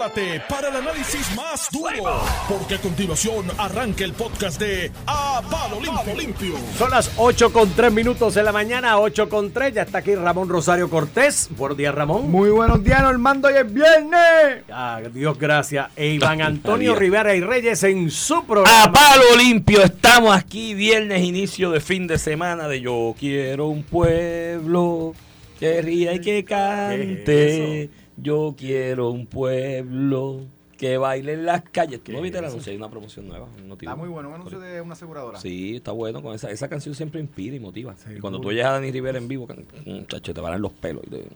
prepárate para el análisis más duro, porque a continuación arranca el podcast de A Palo Limpio. Limpio. Son las 8 con 3 minutos de la mañana, 8 con 3. Ya está aquí Ramón Rosario Cortés. Buenos días, Ramón. Muy buenos días, Normando, hoy es viernes. Ah, Dios gracias. E Iván Antonio Rivera y Reyes en su programa. A palo limpio, estamos aquí viernes, inicio de fin de semana de Yo quiero un pueblo que ría y que cante. Yo quiero un pueblo que baile en las calles. ¿Tú no viste el anuncio? Hay una promoción nueva. un Está muy bueno, un anuncio de una aseguradora. Sí, está bueno. Con esa, esa canción siempre inspira y motiva. y cuando tú oyes a Dani Rivera en vivo, muchacho, te van a dar los pelos. y te-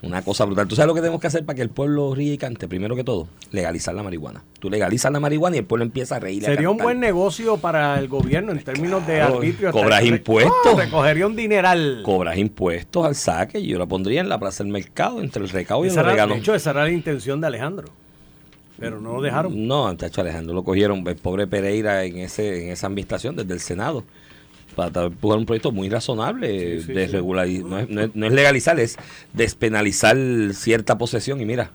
Una cosa brutal. ¿Tú sabes lo que tenemos que hacer para que el pueblo ríe y cante? Primero que todo, legalizar la marihuana. Tú legalizas la marihuana y el pueblo empieza a reír. y a Sería un buen negocio para el gobierno en términos de Claro, arbitrio. cobras impuestos. ¡Oh! recogería un dineral. Cobras impuestos al saque y yo la pondría en la plaza del mercado entre el recaudo y el regalo. de hecho, esa era la intención de Alejandro. Pero no lo dejaron. No, chacho Alejandro lo cogieron, el pobre Pereira en ese en esa administración desde el Senado para empujar un proyecto muy razonable de regulariz- no, es, no es- no es legalizar, es despenalizar cierta posesión y mira,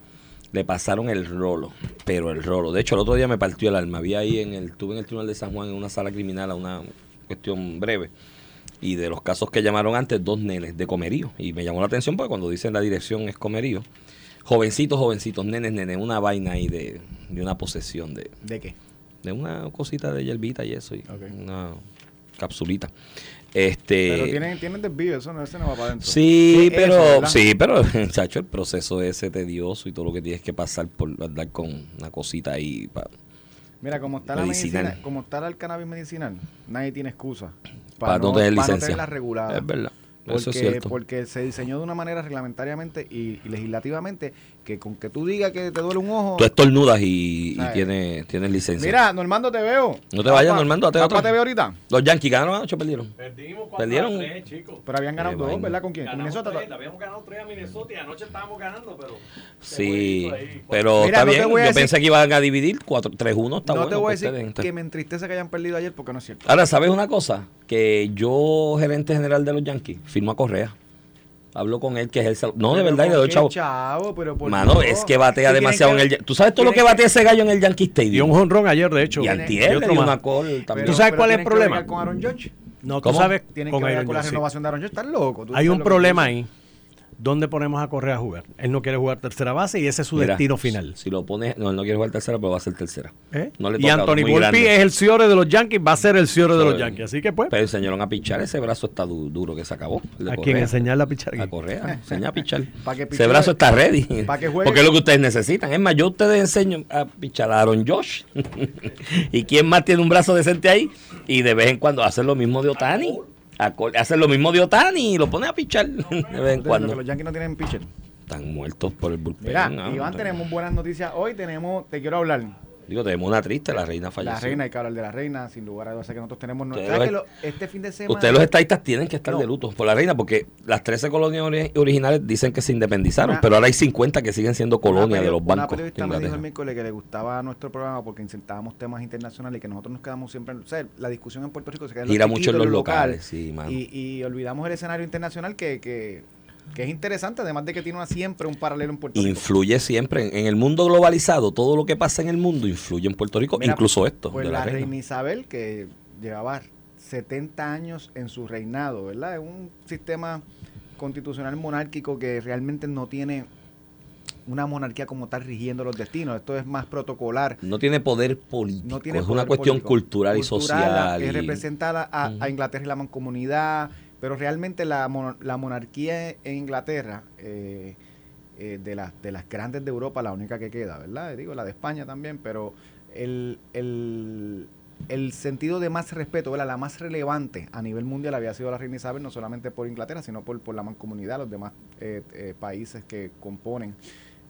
le pasaron el rolo, pero el rolo. De hecho, el otro día me partió el alma. Vi ahí en el tuve en el Tribunal de San Juan en una sala criminal a una cuestión breve y de los casos que llamaron antes dos nenes de comerío y me llamó la atención porque cuando dicen la dirección es comerío. Jovencitos, jovencitos, nenes, nenes, una vaina ahí de, de una posesión de, ¿De qué? de una cosita de hierbita y eso, y Ok. una capsulita. Este, Pero tienen, tienen desvío, eso no, ese no va para adentro. sí, eso, pero sí, pero chacho, el proceso ese tedioso y todo lo que tienes que pasar por andar con una cosita ahí pa- Mira, como está la Medicinal. medicina, como está el cannabis medicinal, nadie tiene excusa para, no tener para licencia. tenerla regulada. Es verdad. Eso es Porque, cierto. porque se diseñó de una manera reglamentariamente y, y legislativamente que con que tú digas que te duele un ojo. Tú estornudas y, tienes, tienes licencia. Mira, Normando, te veo. No te vayas, Normando, papá, otro. te veo ahorita. Los Yankees ganaron anoche o perdieron. Perdimos Perdieron. chicos. Pero habían ganado Qué dos. ¿verdad? ¿Con quién? ¿Con Minnesota? habíamos ganado tres a Minnesota y anoche estábamos ganando, pero... Sí, pero Mira, está no te bien. Yo decir- pensé que iban a dividir 4 3-1. Está no bueno te voy a decir ustedes. que me entristece que hayan perdido ayer porque no es cierto. Ahora, ¿sabes una cosa? Que yo, gerente general de los Yankees, firmo a Correa. Hablo con él, que es el... sal- No, de Pero verdad, y le ¿por doy chavo. chavo? Pero por Mano, Dios. es que batea demasiado que- en el... ¿Tú sabes todo lo que batea ese gallo en el Yankee Stadium? Dio un jonrón ayer, de hecho. Y Tiene- y dio más. una call Pero- también. ¿Tú sabes pero cuál es el problema? con Aaron Judge. No, tú ¿Cómo? sabes Tienen con que ver Aaron con la Judge, sí. renovación de Aaron Judge. Estás loco. Tú Hay un problema ahí. ¿Dónde ponemos a Correa a jugar? Él no quiere jugar tercera base y ese es su Mira, destino final. Si lo pones... No, él no quiere jugar tercera, pero va a ser tercera. ¿Eh? No le y Anthony Volpi es el ciore de los Yankees, va a ser el ciore de los Yankees. Así que pues, Pero enseñaron a pichar. Ese brazo está du- duro que se acabó. ¿a Correa. quién enseñarle a pichar? A Correa, enseña a pichar. Pa' que Ese piche- brazo está ready. pa' que juegue. Porque es lo que ustedes necesitan. Es más, yo ustedes enseño a pichar a Aaron Josh. ¿Y quién más tiene un brazo decente ahí? Y de vez en cuando hacen lo mismo de Otani. Hacen lo mismo de Otani y lo ponen a pichar de vez en cuando. los Yankees no tienen pitcher. Están muertos por el bullpen. Mira, ¿no? Iván, tenemos buenas noticias. Hoy tenemos, te quiero hablar. Digo, tenemos una triste, la reina falleció. La reina, hay que hablar de la reina, sin lugar a dudas, que nosotros tenemos. Ustedes ¿Sabes los- que lo- este fin de semana. Ustedes los estadistas tienen que estar No. de luto por la reina porque las 13 colonias ori- originales dicen que se independizaron, Una- pero ahora hay 50 que siguen siendo Una colonias de los Una bancos de periodista me dijo el miércoles que le gustaba nuestro programa porque insertábamos temas internacionales y que nosotros nos quedamos siempre. O sea, la discusión en Puerto Rico se queda en Gira mucho en lo los local, locales, sí, mano. Y, y olvidamos el escenario internacional que, que, que es interesante, además de que tiene una, siempre un paralelo en Puerto Rico. Influye siempre en, en el mundo globalizado, todo lo que pasa en el mundo influye en Puerto Rico, Mira, incluso esto Pues de la, la, reina. reina Isabel, que llevaba 70 años en su reinado, ¿verdad? Es un sistema constitucional monárquico que realmente no tiene una monarquía como tal rigiendo los destinos. Esto es más protocolar. No tiene poder político, No tiene es poder una cuestión político. cultural, y social. Es y- representada a. Inglaterra y la mancomunidad, pero realmente la, la monarquía en Inglaterra, eh, eh, de, las de las grandes de Europa, la única que queda, ¿verdad? Digo, la de España también, pero el, el, el sentido de más respeto, ¿verdad? la más relevante a nivel mundial había sido la reina Isabel, no solamente por Inglaterra, sino por, por la mancomunidad, los demás eh, eh, países que componen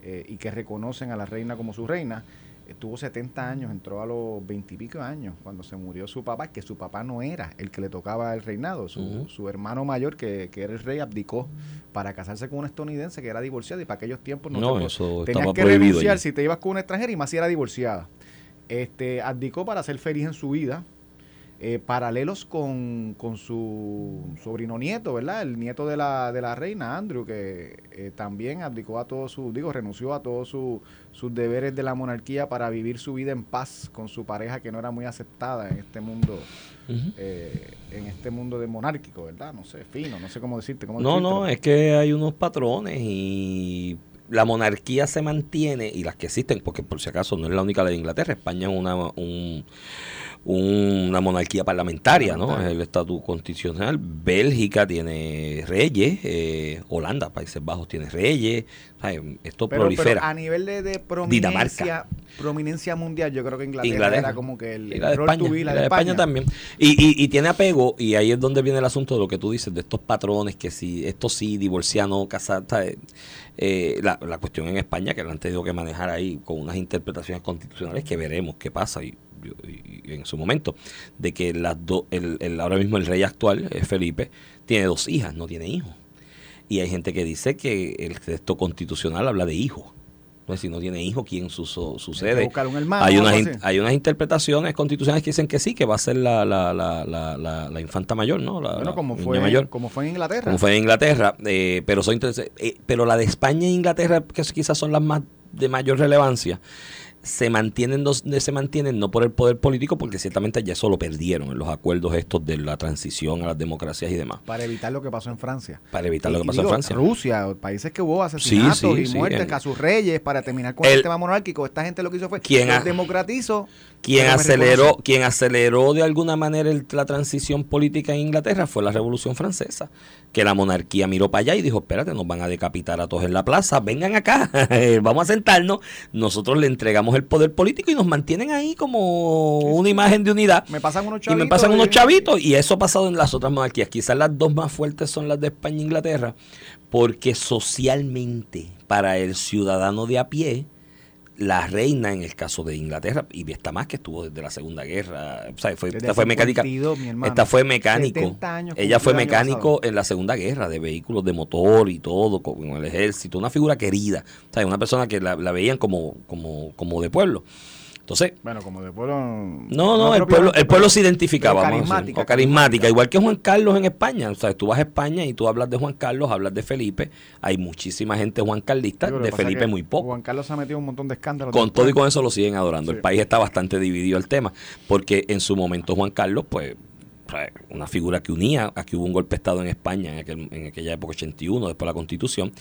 eh, y que reconocen a la reina como su reina. Estuvo 70 años, entró a los 20 y pico años cuando se murió su papá, que su papá no era el que le tocaba el reinado. Su, su hermano mayor, que, que era el rey, abdicó para casarse con una estadounidense que era divorciada y para aquellos tiempos no, No, te eso tenías que renunciar ya. si te ibas con una extranjera y más si era divorciada. Este, abdicó para ser feliz en su vida. Eh, paralelos con, con, su sobrino nieto, ¿verdad? El nieto de la, de la reina, Andrew, que eh, también abdicó a todo su, digo, renunció a todos sus deberes de la monarquía para vivir su vida en paz con su pareja que no era muy aceptada en este mundo, eh, en este mundo de monárquico, ¿verdad? No sé, fino, no sé cómo decirte. Cómo no, no, es que hay unos patrones y la monarquía se mantiene y las que existen, porque por si acaso no es la única de Inglaterra, España es una, un, una monarquía parlamentaria, ¿no? Es el estatus constitucional. Bélgica tiene reyes, eh, Holanda, Países Bajos tiene reyes, esto prolifera. Pero a nivel de, prominencia, prominencia mundial, yo creo que Inglaterra, era como que el, la de España, la España. también. Y, y, tiene apego, y ahí es donde viene el asunto de lo que tú dices, de estos patrones, que si esto sí, divorciano, casado, eh, la, la cuestión en España, que la han tenido que manejar ahí con unas interpretaciones constitucionales que veremos qué pasa. Y en su momento, de que las el, ahora mismo el rey actual, Felipe, tiene dos hijas, no tiene hijos. Y hay gente que dice que el texto constitucional habla de hijos. No si no tiene hijos, ¿quién sucede? hay, unas, hay unas interpretaciones constitucionales que dicen que sí, que va a ser la, la, la, la, infanta mayor, ¿no? bueno, como fue, mayor. como fue en Inglaterra. Como fue en Inglaterra. Eh, pero, son, eh, pero la de España e Inglaterra, que quizás son las más de mayor relevancia, se mantienen donde se mantienen, no por el poder político, porque ciertamente ya eso lo perdieron en los acuerdos estos de la transición a las democracias y demás. Para evitar lo que pasó en Francia. Para evitar lo que pasó en Francia. Rusia, países que hubo asesinatos y muertes a sus reyes para terminar con el, sistema monárquico. Esta gente lo que hizo fue quien democratizó. Quien aceleró, quien aceleró de alguna manera la transición política en Inglaterra fue la Revolución Francesa que la monarquía miró para allá y dijo, espérate, nos van a decapitar a todos en la plaza, vengan acá, vamos a sentarnos, nosotros le entregamos el poder político y nos mantienen ahí como una imagen de unidad. Me pasan unos chavitos. Y me pasan unos chavitos y eso ha pasado en las otras monarquías. Quizás las dos más fuertes son las de España e Inglaterra, porque socialmente para el ciudadano de a pie, la reina en el caso de Inglaterra, y está más que estuvo desde la Segunda Guerra, o sea, fue, esta fue mecánica, esta fue mecánico, ella fue mecánico en la Segunda Guerra, de vehículos de motor y todo, con el ejército, una figura querida, o sea, una persona que la, la veían como, como, como de pueblo. Entonces, bueno, como de pueblo. No, no, el pueblo, el pueblo se identificaba. Carismática, o carismática, igual que Juan Carlos en España. O sea, tú vas a España y tú hablas de Juan Carlos, hablas de Felipe. Hay muchísima gente Juan Carlista, de Felipe muy poco. Juan Carlos ha metido un montón de escándalos. Con todo y con eso lo siguen adorando. El país está bastante dividido el tema, porque en su momento Juan Carlos, pues una figura que unía, aquí hubo un golpe de Estado en España en, en aquella época 81, después de la Constitución,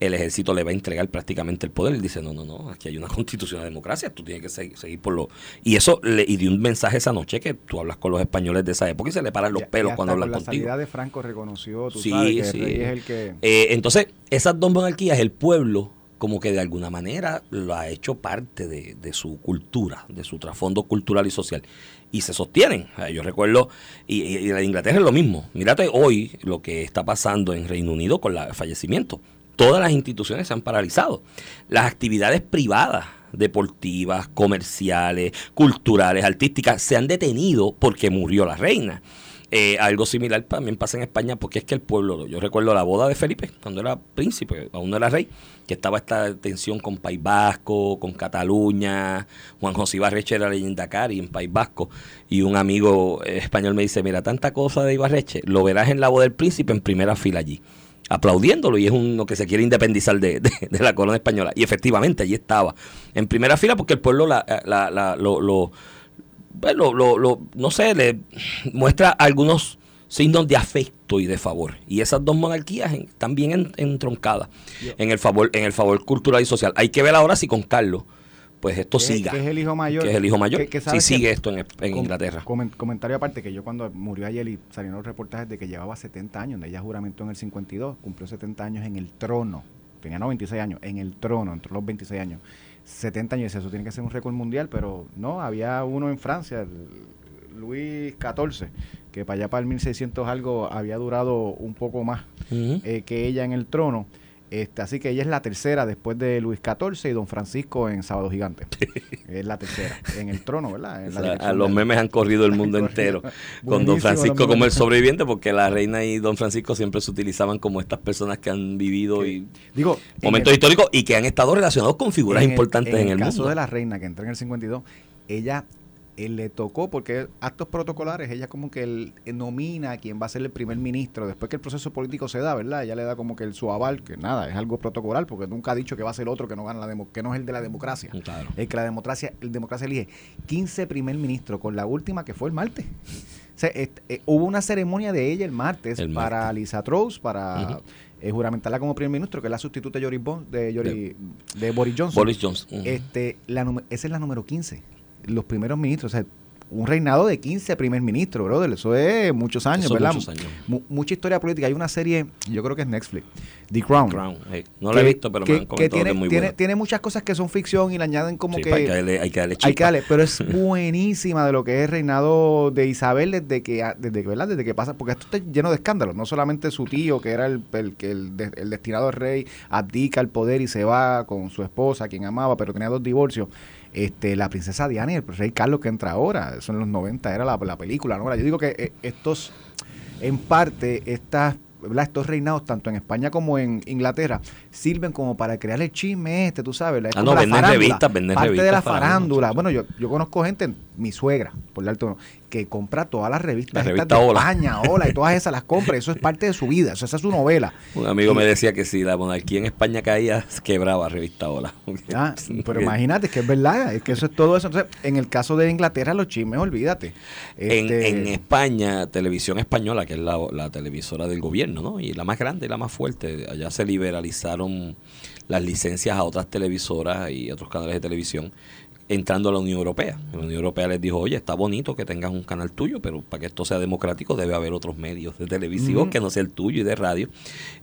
el ejército le va a entregar prácticamente el poder. y dice, no, no, no, aquí hay una constitución de democracia, tú tienes que seguir, por lo... Y eso le y dio un mensaje esa noche que tú hablas con los españoles de esa época y se le paran los pelos cuando hablan con la salida de Franco reconoció, tú sí, sabes, que es el que... Eh, entonces, esas dos monarquías, el pueblo como que de alguna manera lo ha hecho parte de, su cultura, de su trasfondo cultural y social y se sostienen. Yo recuerdo, y, y, la Inglaterra es lo mismo. Mírate hoy lo que está pasando en Reino Unido con el fallecimiento. Todas las instituciones se han paralizado. Las actividades privadas, deportivas, comerciales, culturales, artísticas, se han detenido porque murió la reina. Eh, algo similar también pasa en España porque es que el pueblo, yo recuerdo la boda de Felipe, cuando era príncipe, aún no era rey, que estaba esta tensión con País Vasco, con Cataluña, Juan José Ibarreche era leyenda Cari en País Vasco, y un amigo español me dice, mira, tanta cosa de Ibarreche, lo verás en la boda del príncipe en primera fila allí aplaudiéndolo y es uno que se quiere independizar de, la corona española. Y efectivamente allí estaba, en primera fila porque el pueblo la, la, lo bueno, lo, lo, no sé, le muestra algunos signos de afecto y de favor. Y esas dos monarquías están bien entroncadas en el favor, en el favor cultural y social. Hay que ver ahora si con Carlos, pues esto siga. Que es el hijo mayor. Que es el hijo mayor. si sigue esto en, Inglaterra. comentario aparte, que yo cuando murió ayer y salieron los reportajes de que llevaba 70 años, de ella juramentó en el 52, cumplió 70 años en el trono. Tenía 96 años, en el trono, entró los 26 años. 70 años, eso tiene que ser un récord mundial, pero no, había uno en Francia, Luis XIV, que para allá para el 1600 algo había durado un poco más eh, que ella en el trono. Este, así que ella es la tercera después de Luis XIV y Don Francisco en Sábado Gigante. es la tercera en el trono, ¿verdad? a los memes han corrido el mundo entero con Don Francisco como el sobreviviente, porque la reina y Don Francisco siempre se utilizaban como estas personas que han vivido y digo momentos históricos y que han estado relacionados con figuras importantes en el, mundo. En el caso de la reina que entró en el 52, ella él le tocó, porque actos protocolares, ella como que él, nomina a quien va a ser el primer ministro, después que el proceso político se da, ¿verdad? Ella le da como que el su aval, que nada, es algo protocolar, porque nunca ha dicho que va a ser otro que no gana la que no es el de la democracia. Claro. El que la democracia, el democracia elige 15 primer ministros, con la última que fue el martes. O sea, eh, hubo una ceremonia de ella el martes, para Lisa Truss, para eh, juramentarla como primer ministro, que es la sustituta de, Jory de, de, Boris Johnson. Boris Johnson. este, la, esa es la número 15. Los primeros ministros, o sea, un reinado de 15 primer ministro, brother. Eso es muchos años, ¿verdad? Muchos años. mucha historia política. Hay una serie, yo creo que es Netflix, The Crown. No la he visto, pero me han que tiene, muy tiene, tiene, muchas cosas que son ficción y le añaden como que... Hay que darle, hay que darle, hay que darle pero es buenísima de lo que es el reinado de Isabel desde que, desde que, ¿verdad? Desde que pasa, porque esto está lleno de escándalos. No solamente su tío, que era el, el, el, el destinado al rey, abdica el poder y se va con su esposa, quien amaba, pero tenía dos divorcios este, la princesa Diana y el rey Carlos que entra ahora, eso en los 90 era la, película, ¿no? Yo digo que eh, estos, en parte, estas estos reinados, tanto en España como en Inglaterra, sirven como para crear el chisme este, tú sabes. ah, no, vender revistas, vender parte de la farándula. Bueno, yo, yo conozco gente, mi suegra, por darte uno, que compra todas las revistas la revista de España, Hola, y todas esas las compra. Eso es parte de su vida, eso, esa es su novela. Un amigo me decía que si la monarquía en España caía, quebraba revista Hola. Ah, pero imagínate, que es verdad, es que eso es todo eso. Entonces, en el caso de Inglaterra, los chismes, olvídate. Este, en, España, Televisión Española, que es la, la televisora del gobierno, ¿no? Y la más grande y la más fuerte, allá se liberalizaron las licencias a otras televisoras y otros canales de televisión entrando a la Unión Europea. La Unión Europea les dijo, oye, está bonito que tengas un canal tuyo, pero para que esto sea democrático debe haber otros medios de televisión que no sea el tuyo y de radio.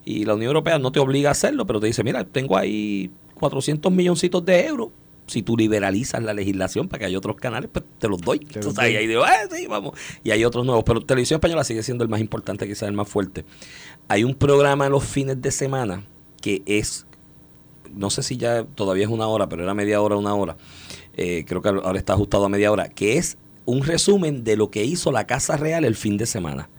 Y la Unión Europea no te obliga a hacerlo, pero te dice, mira, tengo ahí 400 milloncitos de euros. Si tú liberalizas la legislación para que haya otros canales, pues te los doy. Entonces, ahí digo, ah, sí, vamos. Y hay otros nuevos. Pero Televisión Española sigue siendo el más importante, quizás el más fuerte. Hay un programa los fines de semana que es, no sé si ya todavía es una hora, pero era media hora, una hora eh, creo que ahora está ajustado a media hora, que es un resumen de lo que hizo la Casa Real el fin de semana.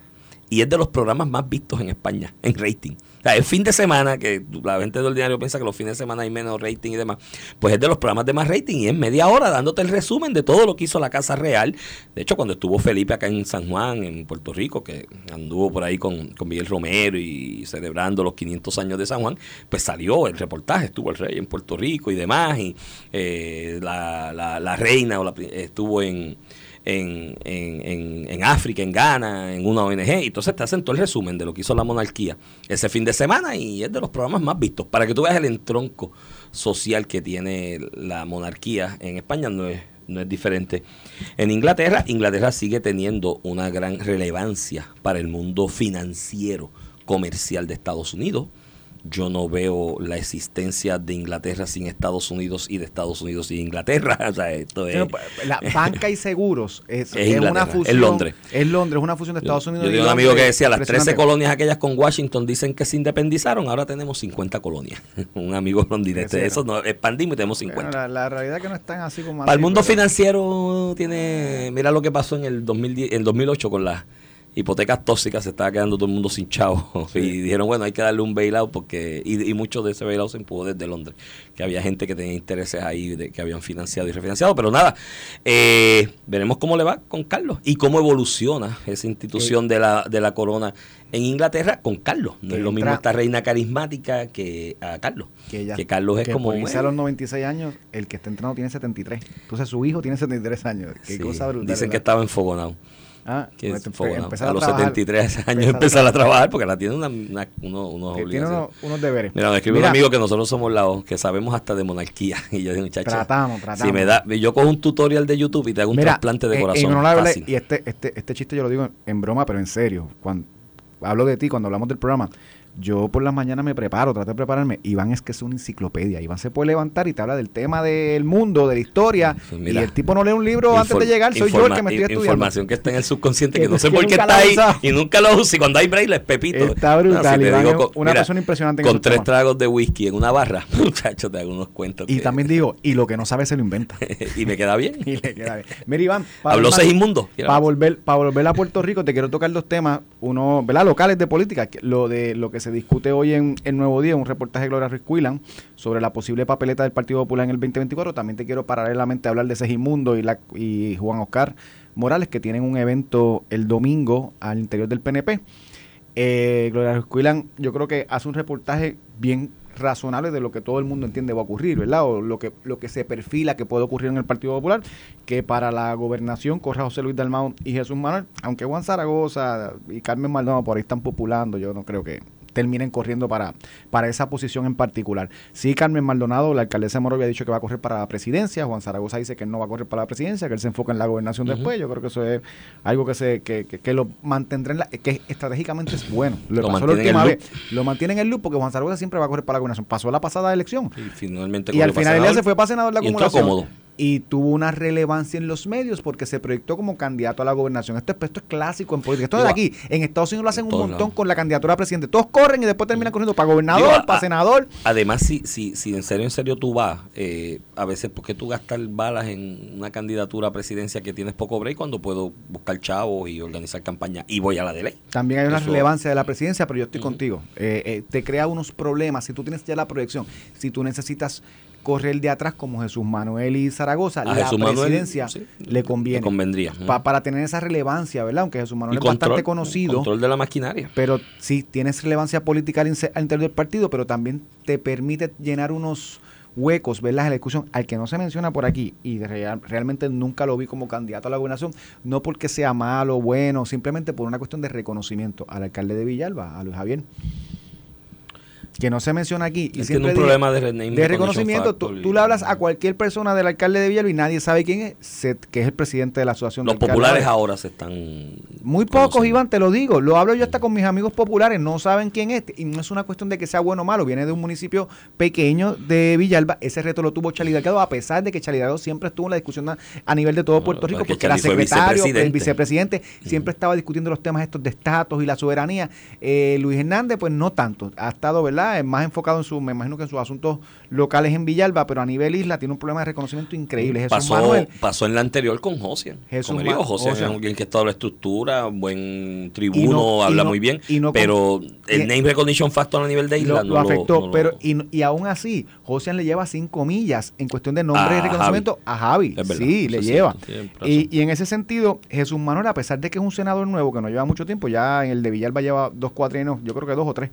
Y es de los programas más vistos en España, en rating el fin de semana, que la gente del ordinario piensa que los fines de semana hay menos rating y demás, pues es de los programas de más rating y es media hora dándote el resumen de todo lo que hizo la Casa Real. De hecho, cuando estuvo Felipe acá en San Juan, en Puerto Rico, que anduvo por ahí con, Miguel Romero y celebrando los 500 años de San Juan, pues salió el reportaje, estuvo el rey en Puerto Rico y demás, y eh, la, la, reina estuvo en en, en, en, África, en Ghana, en una ONG. Entonces te hacen todo el resumen de lo que hizo la monarquía ese fin de semana y es de los programas más vistos. Para que tú veas el entronco social que tiene la monarquía en España, no es, no es diferente. En Inglaterra, Inglaterra sigue teniendo una gran relevancia para el mundo financiero comercial de Estados Unidos yo no veo la existencia de Inglaterra sin Estados Unidos y de Estados Unidos sin Inglaterra. O sea, esto es, pues, la banca y seguros es, una fusión. Es Londres. Es Londres, es una fusión de Estados Unidos. Yo, tengo un amigo que decía, las 13 colonias aquellas con Washington dicen que se independizaron, ahora tenemos 50 colonias. un amigo londinense. Eso no, expandimos y tenemos 50. la, realidad es que no están así como... Para el mundo financiero tiene... Mira lo que pasó en el, 2010, en 2008 con la hipotecas tóxicas, se estaba quedando todo el mundo sin chavo. Y dijeron, bueno, hay que darle un bailout porque, y, y mucho de ese bailout se empujó desde Londres, que había gente que tenía intereses ahí de, que habían financiado y refinanciado. Pero nada, eh, veremos cómo le va con Carlos y cómo evoluciona esa institución de, la, de la corona en Inglaterra con Carlos. No es lo mismo esta reina carismática que a Carlos. Que, Carlos es como. a los 96 años, el que está entrando tiene 73. Entonces su hijo tiene 73 años. Qué cosa brutal. Dicen que estaba enfogonado. Ah, que pues, a, los 73 años empezar a trabajar porque la tiene una, unos, unos, deberes. Mira, me escribe un amigo que nosotros somos lados, que sabemos hasta de monarquía. Y yo digo, muchacho, tratamos, tratamos. Si me da, yo cojo un tutorial de YouTube y te hago un trasplante de corazón. y este, este, este chiste yo lo digo en broma, pero en serio. Cuando hablo de ti, cuando hablamos del programa, yo por las mañanas me preparo, trato de prepararme. Iván es que es una enciclopedia. Iván se puede levantar y te habla del tema del mundo, de la historia. y el tipo no lee un libro antes de llegar. Soy yo el que me estoy estudiando. Información que está en el subconsciente, que, no sé por qué está ahí y nunca lo uso. Y cuando hay braille es pepito. Está brutal. Iván una persona impresionante. con tres tragos de whisky en una barra, muchachos, te hago unos cuentos. Y también digo, y lo que no sabe se lo inventa. y me queda bien. y le queda bien. Mira, Iván. Habló seis inmundo. Para volver, para volver a Puerto Rico, te quiero tocar dos temas. Uno, ¿verdad? locales de política, lo de lo que se discute hoy en el Nuevo Día, un reportaje de Gloria Ruiz Cuilan sobre la posible papeleta del Partido Popular en el 2024. También te quiero paralelamente hablar de Segimundo y, y Juan Oscar Morales, que tienen un evento el domingo al interior del PNP. Eh, Gloria Ruiz Cuilan, yo creo que hace un reportaje bien razonable de lo que todo el mundo entiende va a ocurrir, ¿verdad? O lo que, lo que se perfila que puede ocurrir en el Partido Popular, que para la gobernación corre José Luis Dalmau y Jesús Manuel, aunque Juan Zaragoza y Carmen Maldonado por ahí están populando, yo no creo que, terminen corriendo para, para esa posición en particular. Sí, Carmen Maldonado, la alcaldesa de Moro, había dicho que va a correr para la presidencia. Juan Zaragoza dice que no va a correr para la presidencia, que él se enfoca en la gobernación después. Yo creo que eso es algo que se que, que, lo mantendrá en la, que estratégicamente es bueno. Lo, lo pasó la última vez. Lo mantiene en el loop porque Juan Zaragoza siempre va a correr para la gobernación. Pasó la pasada elección. Y finalmente Y al final él se fue para senador la acumulación. cómodo y tuvo una relevancia en los medios porque se proyectó como candidato a la gobernación. Esto, es clásico en política. Esto de aquí, en Estados Unidos lo hacen un montón con la candidatura a presidente. Todos corren y después terminan corriendo para gobernador, para senador. Además, si, si, si en serio, en serio tú vas, eh, a veces, ¿por qué tú gastas balas en una candidatura a presidencia que tienes poco break cuando puedo buscar chavos y organizar campaña y voy a la de ley? También hay una relevancia de la presidencia, pero yo estoy contigo. Eh, eh, te crea unos problemas si tú tienes ya la proyección, si tú necesitas correr de atrás como Jesús Manuel y Zaragoza, la presidencia le conviene. convendría. para tener esa relevancia, ¿verdad? Aunque Jesús Manuel es bastante conocido. Control de la maquinaria. Pero sí, tienes relevancia política al, interior del partido, pero también te permite llenar unos huecos, ¿verdad? En la discusión, al que no se menciona por aquí, y realmente nunca lo vi como candidato a la gobernación, no porque sea malo o bueno, simplemente por una cuestión de reconocimiento al alcalde de Villalba, a Luis Javier que no se menciona aquí. Y tiene un problema de, de reconocimiento. Tú, le hablas a cualquier persona del alcalde de Villalba y nadie sabe quién es, que es el presidente de la asociación. Los populares ahora se están... Muy pocos, Iván, te lo digo. Lo hablo yo hasta con mis amigos populares, no saben quién es. Y no es una cuestión de que sea bueno o malo, viene de un municipio pequeño de Villalba. Ese reto lo tuvo Delgado, a pesar de que Delgado siempre estuvo en la discusión a, nivel de todo Puerto Rico, porque era secretario, el vicepresidente, siempre estaba discutiendo los temas estos de estatus y la soberanía. Eh, Luis Hernández, pues no tanto. Ha estado, ¿verdad? Más enfocado en su, me imagino que en sus asuntos locales en Villalba, pero a nivel isla tiene un problema de reconocimiento increíble. Jesús pasó, Manuel, pasó en la anterior con José. Jesús Como José es alguien que está la estructura, buen tribuno, habla muy bien, pero el name recognition factor a nivel de isla lo, no lo afectó. pero y, y, aún así, José le lleva cinco millas en cuestión de nombre y reconocimiento a Javi. Sí, le lleva. y, y en ese sentido, Jesús Manuel, a pesar de que es un senador nuevo que no lleva mucho tiempo, ya en el de Villalba lleva dos cuatrinos, yo creo que dos o tres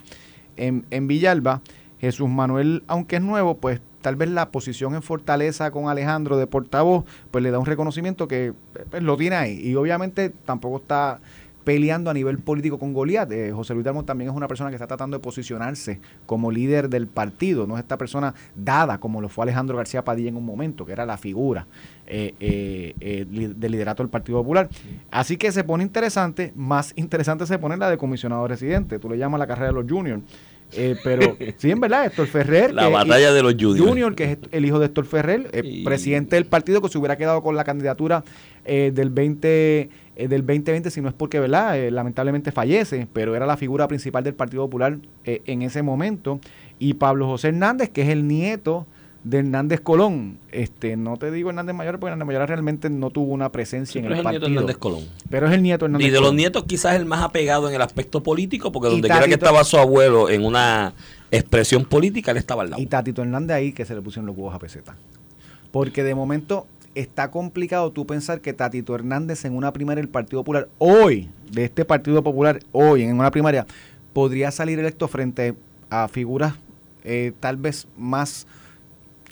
en, en Villalba. Jesús Manuel, aunque es nuevo, pues tal vez la posición en Fortaleza con Alejandro de portavoz, pues le da un reconocimiento que pues, lo tiene ahí. Y obviamente tampoco está peleando a nivel político con Goliat. Eh, José Luis Dalmón también es una persona que está tratando de posicionarse como líder del partido, no es esta persona dada como lo fue Alejandro García Padilla en un momento, que era la figura eh, eh, del liderato del Partido Popular. Así que se pone interesante, más interesante se pone la de comisionado residente, tú le llamas la carrera de los juniors. Eh, pero sí, en verdad, Héctor Ferrer. La batalla de los juniors. Junior, que es el hijo de Héctor Ferrer, eh, presidente del partido, que se hubiera quedado con la candidatura eh, del 20 del 2020, si no es porque, ¿verdad? lamentablemente fallece, pero era la figura principal del Partido Popular en ese momento. Y Pablo José Hernández, que es el nieto de Hernández Colón. Este, no te digo Hernández Mayor, porque Hernández Mayor realmente no tuvo una presencia en el, el partido. Hernández Colón. Pero es el nieto Hernández Y de los nietos quizás el más apegado en el aspecto político, porque donde quiera que estaba su abuelo en una expresión política, él estaba al lado. Y Tatito Hernández ahí que se le pusieron los huevos a peseta. Porque de momento está complicado tú pensar que Tatito Hernández en una primaria del Partido Popular, hoy, de este Partido Popular, hoy en una primaria, podría salir electo frente a figuras eh, tal vez más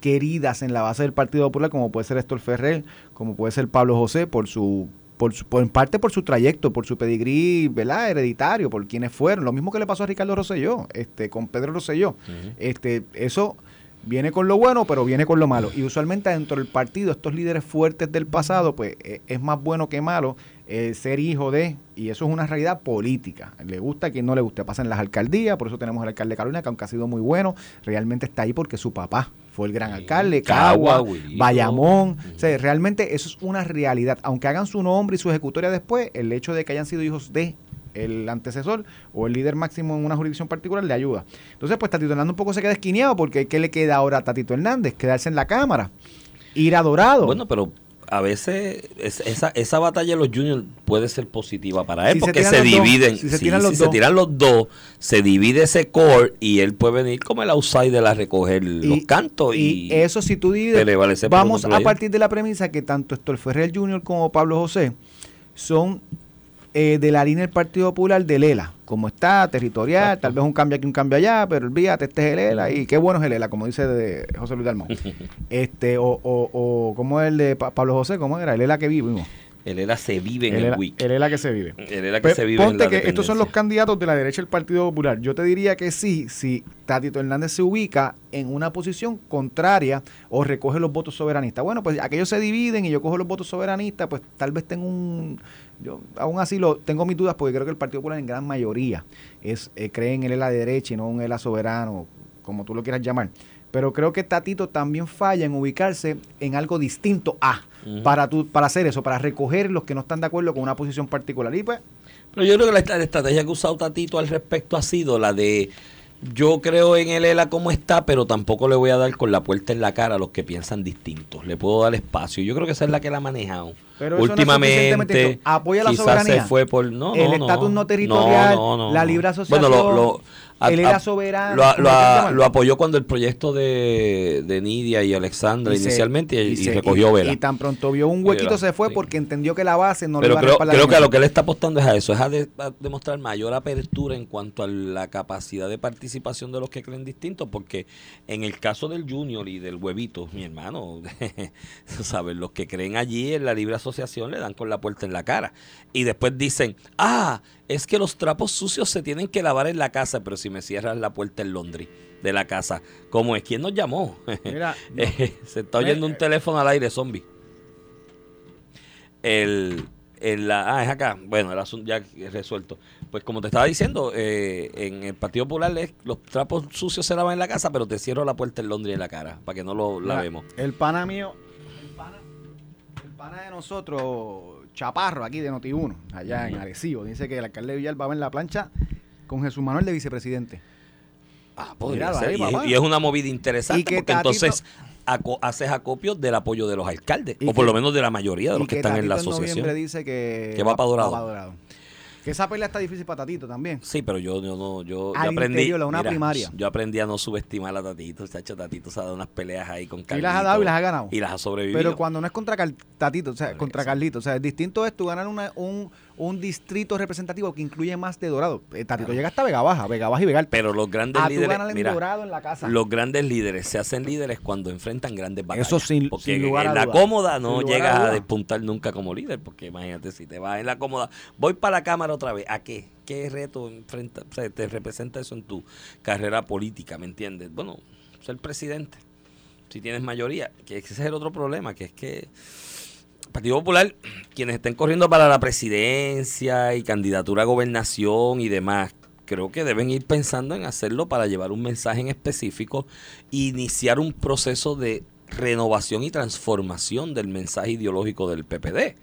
queridas en la base del Partido Popular, como puede ser Héctor Ferrer, como puede ser Pablo José, por su, por, en parte por su trayecto, por su pedigrí, ¿verdad? hereditario, por quienes fueron. Lo mismo que le pasó a Ricardo Rosselló, este, con Pedro Rosselló. este, eso viene con lo bueno, pero viene con lo malo. Y usualmente dentro del partido, estos líderes fuertes del pasado, pues eh, es más bueno que malo eh, ser hijo de, y eso es una realidad política. Le gusta a quien no le guste. Pasa en las alcaldías, por eso tenemos al alcalde de Carolina, que aunque ha sido muy bueno, realmente está ahí porque su papá fue el gran alcalde, Cagua, Bayamón. O sea, realmente eso es una realidad. Aunque hagan su nombre y su ejecutoria después, el hecho de que hayan sido hijos de el antecesor o el líder máximo en una jurisdicción particular le ayuda. Entonces, pues Tatito Hernández un poco se queda esquineado porque ¿qué le queda ahora a Tatito Hernández? Quedarse en la Cámara, ir a Dorado. Bueno, pero a veces esa, esa batalla de los juniors puede ser positiva para él porque se, dividen. si se, tiran, los se tiran los dos, se divide ese core y él puede venir como el outsider a recoger los cantos. Y, eso si tú divides, vamos a partir de la premisa que tanto Estor Ferrer Jr. como Pablo José son eh, de la línea del Partido Popular de Lela, como está, territorial, tal vez un cambio aquí, un cambio allá, pero olvídate, este es el ELA, y qué bueno es el ELA, como dice de José Luis Dalmón. este, o, o, o como el de Pablo José, ¿cómo era? El ELA que vivimos. El ELA se vive en el, WIC. El ELA que se vive. El ELA que pues, se vive ponte que estos son los candidatos de la derecha del Partido Popular. Yo te diría que sí, si Tatito Hernández se ubica en una posición contraria o recoge los votos soberanistas. Bueno, pues aquellos se dividen y yo cojo los votos soberanistas, pues tal vez tengo un... Yo aún así lo tengo mis dudas porque creo que el Partido Popular en gran mayoría es eh, cree en el ELA de derecha y no en el ELA soberano, como tú lo quieras llamar. Pero creo que Tatito también falla en ubicarse en algo distinto a para, tu, para hacer eso, para recoger los que no están de acuerdo con una posición particular. Y pues, Pero yo creo que la, estrategia que ha usado Tatito al respecto ha sido la de yo creo en el ELA como está, pero tampoco le voy a dar con la puerta en la cara a los que piensan distintos. Le puedo dar espacio. Yo creo que esa es la que la ha manejado. Pero Últimamente, apoya la soberanía. Se fue por, no, el estatus no, territorial, la libre asociación. Bueno, lo, él era soberano. Lo, apoyó cuando el proyecto de, de Nidia y Alexandra inicialmente y, recogió Vela. Y tan pronto vio un huequito se fue porque entendió que la base no Pero le creo, creo que a lo que él está apostando es a eso, es a, demostrar mayor apertura en cuanto a la capacidad de participación de los que creen distintos, porque en el caso del Junior y del Huevito, mi hermano, ¿sabes? Los que creen allí en la libre asociación le dan con la puerta en la cara. Y después dicen, ah, es que los trapos sucios se tienen que lavar en la casa, pero si me cierras la puerta en Londres de la casa, ¿cómo es? ¿Quién nos llamó? Mira, eh, se está oyendo un teléfono al aire, zombie. El, la, ah, es acá. Bueno, el asunto ya resuelto. Pues como te estaba diciendo, eh, en el Partido Popular los trapos sucios se lavan en la casa, pero te cierro la puerta en Londres en la cara, para que no lo lavemos. El pana mío, el pana, el pana de nosotros Chaparro, aquí de Noti1, allá en Arecibo. Dice que el alcalde de Villar va en la plancha con Jesús Manuel de vicepresidente. Ah, podría ser. y, es una movida interesante porque entonces haces acopio del apoyo de los alcaldes, o por lo menos de la mayoría de los que, están en la asociación. dice que, va, para Dorado. Que esa pelea está difícil para Tatito también. Sí, pero yo, yo no, yo, aprendí. una primaria. Yo aprendí a no subestimar a Tatito. Chacho, Tatito se ha dado unas peleas ahí con Carlito. Y las ha dado y las ha ganado. Y las ha sobrevivido. Pero cuando no es contra Tatito, o sea, contra Carlito. O sea, es distinto es tú ganar una, un, un distrito representativo que incluye más de Dorado. Eh, Tatito llega hasta Vega Baja, Vega Baja y Vega Pero los grandes líderes. Mira, Dorado en la casa. Los grandes líderes se hacen líderes cuando enfrentan grandes batallas. Eso sin, porque lugar en la cómoda no llegas a, despuntar nunca como líder. Porque imagínate, si te vas en la cómoda, voy para la cámara otra vez. ¿A qué? ¿Qué reto enfrenta, o sea, te representa eso en tu carrera política? ¿Me entiendes? Bueno, ser presidente. Si tienes mayoría, que ese es el otro problema, que es que Partido Popular, quienes estén corriendo para la presidencia y candidatura a gobernación y demás, creo que deben ir pensando en hacerlo para llevar un mensaje en específico e iniciar un proceso de renovación y transformación del mensaje ideológico del PPD.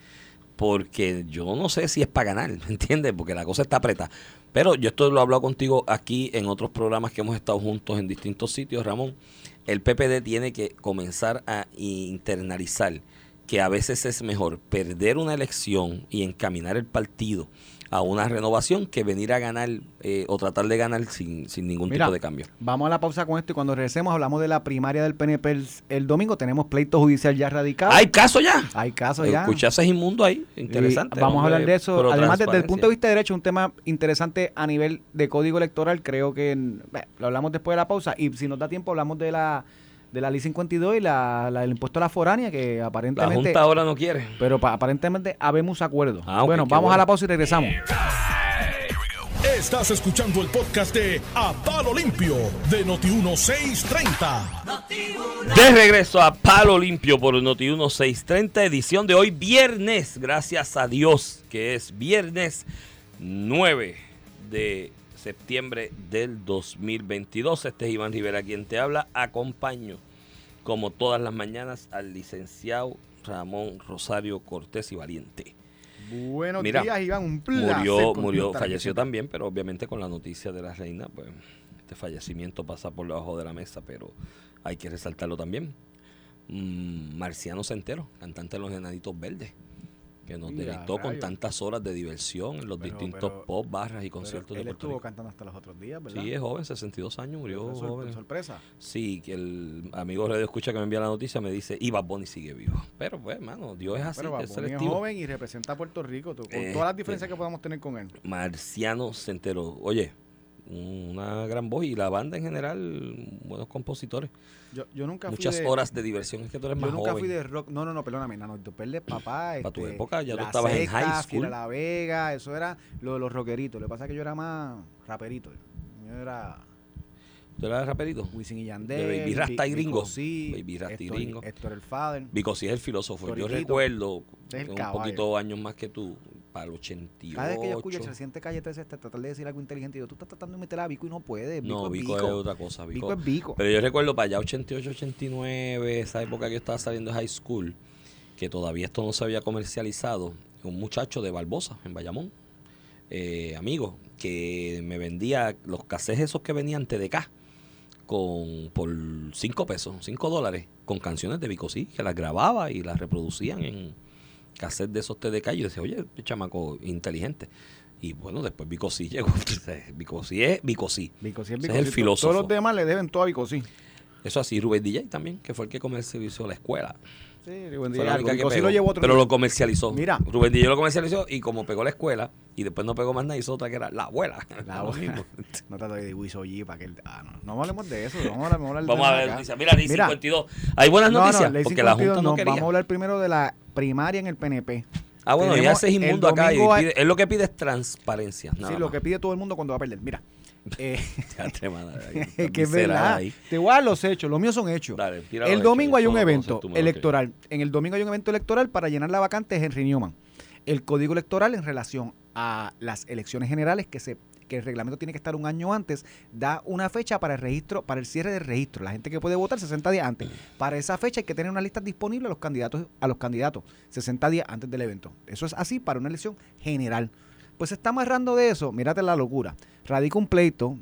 Porque yo no sé si es para ganar, ¿me entiendes? Porque la cosa está apretada. Pero yo esto lo he hablado contigo aquí en otros programas que hemos estado juntos en distintos sitios, Ramón. El PPD tiene que comenzar a internalizar que a veces es mejor perder una elección y encaminar el partido a una renovación que venir a ganar eh, o tratar de ganar sin, sin ningún tipo de cambio. Vamos a la pausa con esto y cuando regresemos hablamos de la primaria del PNP el, domingo. Tenemos pleito judicial ya radicado. ¿Hay caso ya? Hay caso ya. Escuchaste inmundo ahí. Interesante. vamos a hablar de eso. Además, desde el punto de vista de derecho, un tema interesante a nivel de código electoral. Creo que lo hablamos después de la pausa y si nos da tiempo hablamos de la de la ley 52 y la, la, el impuesto a la foránea que aparentemente... La Junta ahora no quiere. Pero aparentemente habemos acuerdo. Ah, bueno, vamos a la pausa y regresamos. Estás escuchando el podcast de A Palo Limpio de Noti1630. De regreso a Palo Limpio por Noti1630, edición de hoy viernes, gracias a Dios, que es viernes 9 de septiembre del 2022. Este es Iván Rivera quien te habla. Acompaño, como todas las mañanas, al licenciado Ramón Rosario Cortés y Valiente. Buenos días, Iván. Un Murió, murió, falleció también, pero obviamente con la noticia de la reina, pues este fallecimiento pasa por debajo de la mesa, pero hay que resaltarlo también. mm, Marciano Centero, cantante de los Enanitos Verdes que nos deleitó con tantas horas de diversión en los distintos pop, barras y conciertos de Puerto estuvo cantando hasta los otros días, ¿verdad? Sí, es joven, 62 años, murió joven. sorpresa? Sí, que el amigo Radio Escucha que me envía la noticia me dice, y Bad Bunny sigue vivo. Pero pues, hermano, Dios es así, Pero es es joven y representa a Puerto Rico, con todas las este, diferencias que podamos tener con él. Marciano Centero. Oye, una gran voz y la banda en general, buenos compositores. Yo, yo nunca Muchas horas de diversión, es que tú eres más Yo nunca fui de rock, no, no, no, perdóname, no, tú perdes papá. Para tu este, época ya tú estabas en high school. La Vega, eso era lo de los rockeritos. Lo que pasa es que yo era más raperito. Yo era ¿Tú eras raperito? Wisin y Yandel. Baby Rasta y Gringo. Sí. Baby Rasta y Gringo. Héctor el Father. Vico sí es el filósofo. Yo recuerdo, un poquito años más que tú, para el 88. Cada vez que yo escucho el reciente Calle 13 tratar de decir algo inteligente, yo, tú estás tratando de meter a Vico y no puedes. no, Vico, es, otra cosa. Vico, es Vico. Pero yo recuerdo para allá 88, 89, esa época que yo estaba saliendo de high school, que todavía esto no se había comercializado, un muchacho de Barbosa, en Bayamón, eh, amigo, que me vendía los cassettes esos que venían TDK con por 5 pesos, 5 dólares, con canciones de Bicosí, que las grababa y las reproducían en cassette de esos TDK. Y yo decía, oye, este chamaco inteligente. Y bueno, después Bicosí llegó. Bicosí es Bicosí. Bicosí es, el filósofo. Todos los demás le deben todo a Bicosí. Eso así, Rubén DJ también, que fue el que comercializó la escuela. Sí, Rubén DJ. lo llevó otro pero lo comercializó. Mira. Rubén DJ lo comercializó y como pegó la escuela y después no pegó más nada, hizo otra que era la abuela. La abuela. no trato de Wiso G para que él, ah, no. no hablemos de eso. Vamos a hablar, vamos a, vamos a ver. Dice, mira, ley 52. Hay buenas noticias porque la Junta no, quería. Vamos a hablar primero de la primaria en el PNP. Ah, bueno, ya ese es inmundo acá. Y pide, él lo que pide es transparencia. sí, lo que pide todo el mundo cuando va a perder. Mira, eh, que es verdad. Te voy a dar los hechos, los míos son hechos. el domingo hay un evento electoral. En el domingo hay un evento electoral para llenar la vacante de Henry Newman. El código electoral en relación a las elecciones generales que se que el reglamento tiene que estar un año antes, da una fecha para el registro, para el cierre del registro. La gente que puede votar 60 días antes. Para esa fecha hay que tener una lista disponible a los candidatos, a los candidatos 60 días antes del evento. Eso es así para una elección general. Pues se está amarrando de eso, mírate la locura. Radica un pleito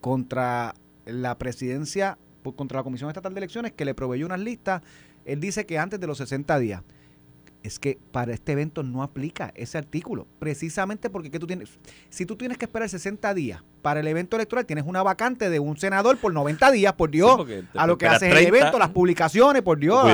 contra la presidencia, contra la Comisión Estatal de Elecciones que le proveyó unas listas. Él dice que antes de los 60 días es que para este evento no aplica ese artículo, precisamente porque tú tienes, si tú tienes que esperar 60 días para el evento electoral, tienes una vacante de un senador por 90 días, por Dios, a lo que hace el evento, las publicaciones, por Dios.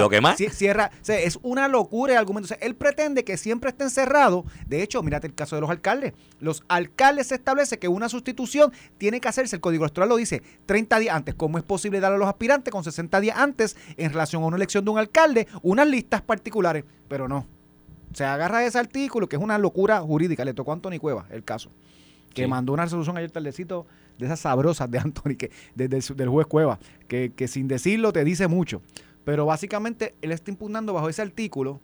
Cierra, es una locura el argumento. él pretende que siempre esté encerrado. De hecho, mírate el caso de los alcaldes. Los alcaldes se establece que una sustitución tiene que hacerse, el Código Electoral lo dice, 30 días antes. ¿Cómo es posible darle a los aspirantes con 60 días antes en relación a una elección de un alcalde unas listas particulares? Pero no. Se agarra ese artículo, que es una locura jurídica. Le tocó a Anthony Cueva el caso. Que mandó una resolución ayer tardecito de esas sabrosas de Anthony, que, desde del juez Cueva, que, que sin decirlo te dice mucho. Pero básicamente él está impugnando bajo ese artículo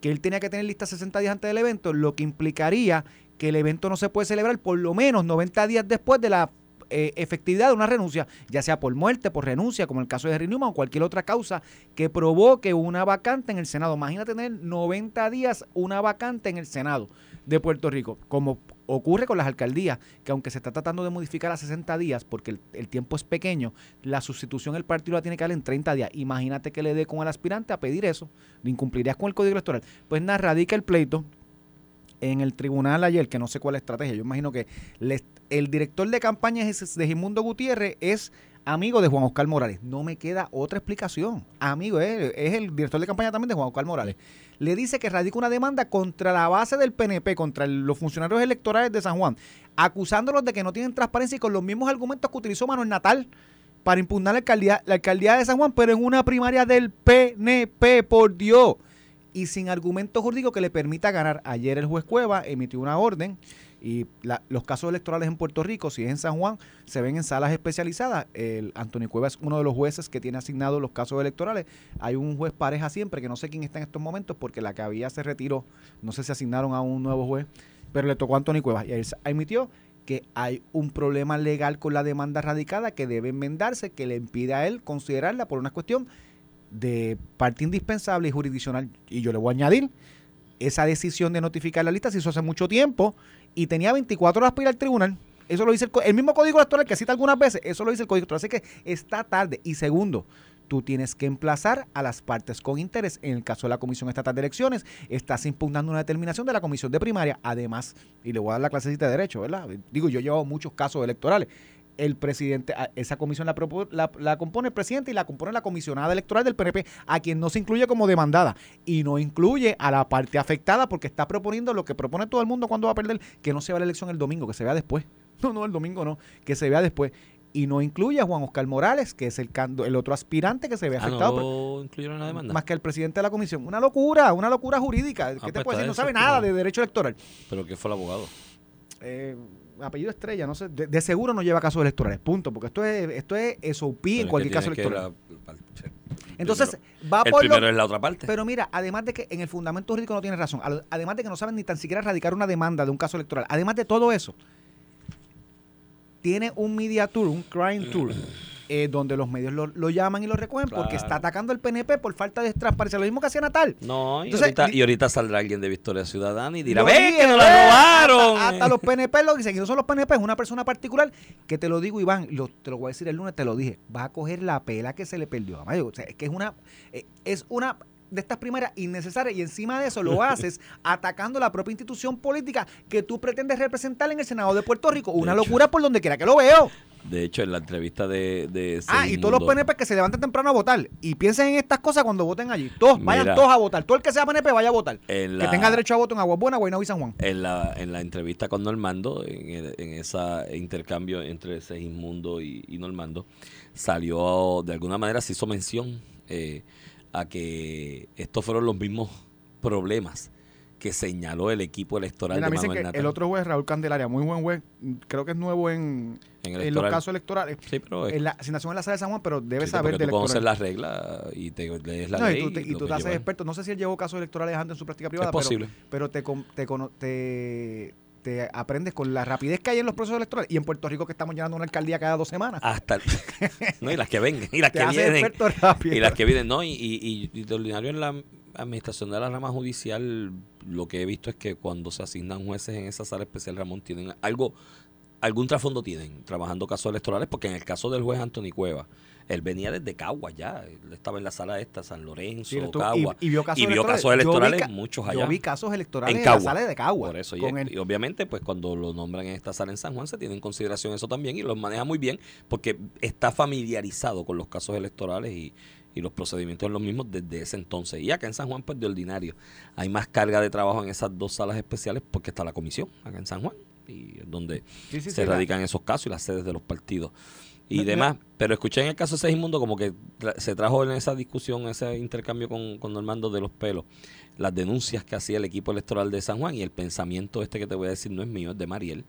que él tenía que tener lista 60 días antes del evento, lo que implicaría que el evento no se puede celebrar por lo menos 90 días después de la eh, efectividad de una renuncia, ya sea por muerte, por renuncia, como el caso de Henry Newman o cualquier otra causa que provoque una vacante en el Senado. Imagínate tener 90 días una vacante en el Senado de Puerto Rico, como ocurre con las alcaldías, que aunque se está tratando de modificar a 60 días, porque el, tiempo es pequeño, la sustitución el partido la tiene que dar en 30 días. Imagínate que le dé con el aspirante a pedir eso, incumplirías con el código electoral. Pues nada, radica el pleito en el tribunal ayer, que no sé cuál estrategia, yo imagino que el director de campaña de Gimundo Gutiérrez es amigo de Juan Oscar Morales. No me queda otra explicación. Amigo, es, es el director de campaña también de Juan Oscar Morales. Le dice que radica una demanda contra la base del PNP, contra los funcionarios electorales de San Juan, acusándolos de que no tienen transparencia y con los mismos argumentos que utilizó Manuel Natal para impugnar la alcaldía, la alcaldía de San Juan, pero en una primaria del PNP, por Dios y sin argumento jurídico que le permita ganar. Ayer el juez Cueva emitió una orden y los casos electorales en Puerto Rico, si es en San Juan, se ven en salas especializadas. El Antonio Cueva es uno de los jueces que tiene asignados los casos electorales. Hay un juez pareja siempre, que no sé quién está en estos momentos, porque la que había se retiró. No sé si asignaron a un nuevo juez, pero le tocó a Antonio Cuevas. Y él emitió que hay un problema legal con la demanda radicada que debe enmendarse, que le impide a él considerarla por una cuestión de parte indispensable y jurisdiccional. Y yo le voy a añadir, esa decisión de notificar la lista se hizo hace mucho tiempo y tenía 24 horas para ir al tribunal. Eso lo dice el, mismo código electoral que cita algunas veces, eso lo dice el código electoral. Así que está tarde. Y segundo, tú tienes que emplazar a las partes con interés. En el caso de la Comisión Estatal de Elecciones, estás impugnando una determinación de la Comisión de Primaria. Además, y le voy a dar la clasecita de derecho, ¿verdad? Digo, yo llevo muchos casos electorales. El presidente, esa comisión la, la, la, compone el presidente y la compone la comisionada electoral del PNP, a quien no se incluye como demandada. Y no incluye a la parte afectada porque está proponiendo lo que propone todo el mundo cuando va a perder, que no se vea la elección el domingo, que se vea después. No, no, el domingo no, que se vea después y no incluye a Juan Oscar Morales, que es el, el otro aspirante que se ve ah, afectado. no incluyeron la demanda. Más que el presidente de la comisión. Una locura, una locura jurídica. ¿Qué ah, te pues puede decir? No sabe nada de derecho electoral. ¿Pero qué fue el abogado? Eh, apellido Estrella, no sé. De, seguro no lleva casos electorales, punto. Porque esto es, esto es SOP en cualquier caso electoral. Entonces, va por. El primero es la otra parte. Pero mira, además de que en el fundamento jurídico no tiene razón, además de que no saben ni tan siquiera radicar una demanda de un caso electoral, además de todo eso, tiene un media tour, un crime tour, eh, donde los medios lo, llaman y lo recogen porque está atacando al PNP por falta de transparencia. Lo mismo que hacía Natal. No, y, ahorita, saldrá alguien de Victoria Ciudadana y dirá, ¡ve que nos la robaron! Hasta, los PNP lo dicen, y no son los PNP, es una persona particular que te lo digo, Iván, lo, te lo voy a decir el lunes, te lo dije, va a coger la pela que se le perdió. O sea, es que es una, eh, es una de estas primarias innecesarias y encima de eso lo haces atacando la propia institución política que tú pretendes representar en el Senado de Puerto Rico. Una locura por donde quiera que lo veo. De hecho, en la entrevista de... de ah, y todos los PNP que se levanten temprano a votar y piensen en estas cosas cuando voten allí. Todos, vayan todos a votar. Todo el que sea PNP vaya a votar. que tenga derecho a voto en Agua Buena, Guaynabo y San Juan. En la, en la entrevista con Normando, en, en ese intercambio entre Segismundo y, y Normando, salió, de alguna manera se hizo mención... Eh, a que estos fueron los mismos problemas que señaló el equipo electoral de Manuel Natal. El otro juez, Raúl Candelaria, muy buen juez, creo que es nuevo en, en, los casos electorales. Sí, pero en la asignación en la sala de San Juan, pero debe saber de tú conoces las reglas y te lees la ley. Y tú, y tú te haces experto. No sé si él llevó casos electorales antes en su práctica privada, es posible. pero, te, te, te aprendes con la rapidez que hay en los procesos electorales. Y en Puerto Rico que estamos llenando una alcaldía cada dos semanas. Hasta no y las que vengan y las que vienen. y las que vienen no y, y, y, de ordinario en la administración de la rama judicial lo que he visto es que cuando se asignan jueces en esa sala especial Ramón tienen algo algún trasfondo tienen trabajando casos electorales porque en el caso del juez Anthony Cueva él venía desde Cagua ya. Él estaba en la sala esta, San Lorenzo, Cagua. Y, vio casos electorales, muchos allá. Yo vi casos electorales en, la sala de Cagua. Por eso. Y, obviamente, pues cuando lo nombran en esta sala en San Juan, se tiene en consideración eso también y lo maneja muy bien porque está familiarizado con los casos electorales y, los procedimientos en los mismos desde ese entonces. Y acá en San Juan, pues de ordinario, hay más carga de trabajo en esas dos salas especiales porque está la comisión acá en San Juan y donde se radican esos casos y las sedes de los partidos y demás. Pero escuché en el caso de Segismundo como que se trajo en esa discusión, ese intercambio con, con Normando de los pelos, las denuncias que hacía el equipo electoral de San Juan y el pensamiento este que te voy a decir no es mío, es de Mariel,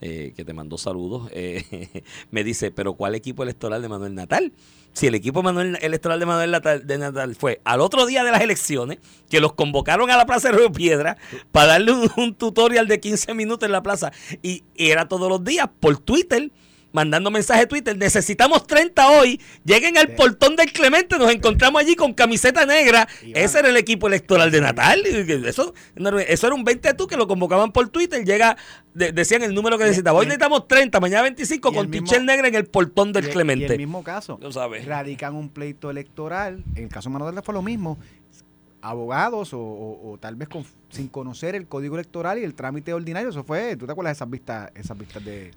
eh, que te mandó saludos. Eh, me dice, pero ¿cuál equipo electoral de Manuel Natal? Si el equipo Manuel, electoral de Manuel Natal, de Natal fue al otro día de las elecciones, que los convocaron a la Plaza de Río Piedra para darle un, tutorial de 15 minutos en la plaza, y era todos los días por Twitter mandando mensaje Twitter, necesitamos 30 hoy, lleguen al portón del Clemente, nos encontramos allí con camiseta negra, ese era el equipo electoral de Natal, eso, eso era un 20 tú que lo convocaban por Twitter, llega, decían el número que necesitaba, hoy necesitamos 30, mañana 25 con Tichel negra en el portón del Clemente. Y el mismo caso, sabes. radican un pleito electoral, en el caso de Manuel fue lo mismo, abogados o, tal vez sin conocer el código electoral y el trámite ordinario. Eso fue, ¿tú te acuerdas de esas vistas, esas vistas de,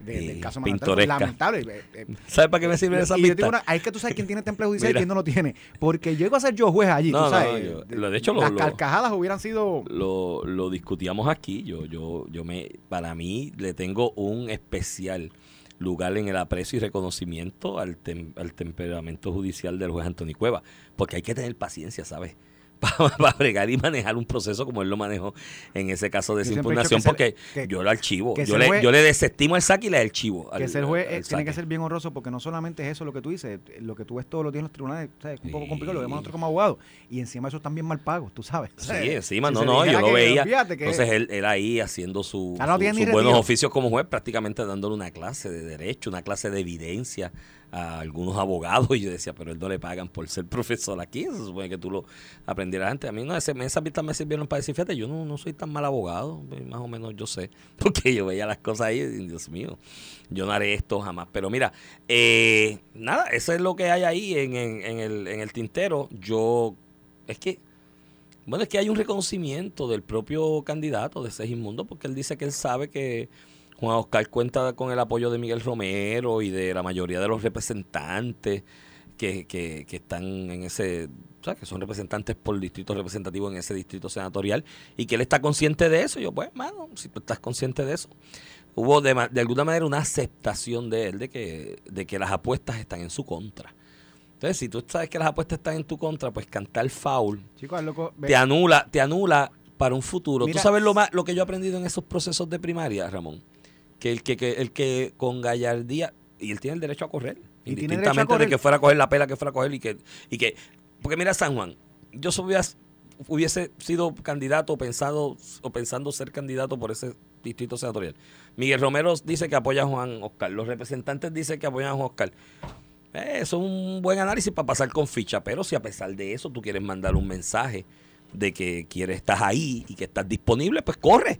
del caso Lamentable. Eh, eh, ¿Sabes para qué me sirven esas vistas? Hay que tú sabes quién tiene temple judicial y quién no lo tiene. Porque llego a ser yo juez allí, tú sabes. de hecho, las carcajadas hubieran sido... Lo, lo discutíamos aquí. Yo, yo, yo me, para mí le tengo un especial lugar en el aprecio y reconocimiento al, al temperamento judicial del juez Antonio Cueva. Porque hay que tener paciencia, ¿sabes? para, bregar y manejar un proceso como él lo manejó en ese caso de impugnación, porque yo lo archivo. Yo le, yo le desestimo el saque y le archivo. que el juez eh, tiene que ser bien honroso, porque no solamente es eso lo que tú dices, lo que tú ves todos los días en los tribunales, es un poco complicado, lo vemos nosotros como abogados, y encima eso están bien mal pagos, tú sabes. Sí, encima, no, no, yo lo veía. Entonces él, él, ahí haciendo su, sus buenos oficios como juez, prácticamente dándole una clase de derecho, una clase de evidencia a algunos abogados y yo decía, pero él no le pagan por ser profesor aquí, se supone que tú lo aprendieras antes. A mí no, ese, esas vistas me sirvieron para decir, fíjate, yo no, no soy tan mal abogado, pues, más o menos yo sé, porque yo veía las cosas ahí y Dios mío, yo no haré esto jamás. Pero mira, eh, nada, eso es lo que hay ahí en, en, el, en el tintero. Yo, es que, bueno, es que hay un reconocimiento del propio candidato de Segismundo, porque él dice que él sabe que Juan Oscar cuenta con el apoyo de Miguel Romero y de la mayoría de los representantes que, que, que están en ese, o sea, que son representantes por distrito representativo en ese distrito senatorial y que él está consciente de eso. yo, pues, mano, si tú estás consciente de eso. Hubo de, de alguna manera una aceptación de él de que, de que las apuestas están en su contra. Entonces, si tú sabes que las apuestas están en tu contra, pues cantar foul te anula, te anula para un futuro. ¿Tú sabes lo más, lo que yo he aprendido en esos procesos de primaria, Ramón? Que el que, el que con gallardía, y él tiene el derecho a correr, indistintamente de que fuera a coger la pela que fuera a coger y que, y que porque mira San Juan, yo hubiese, hubiese sido candidato pensado o pensando ser candidato por ese distrito senatorial. Miguel Romero dice que apoya a Juan Oscar, los representantes dicen que apoyan a Juan Oscar. Eh, eso es un buen análisis para pasar con ficha, pero si a pesar de eso tú quieres mandar un mensaje de que quieres, estás ahí y que estás disponible, pues corre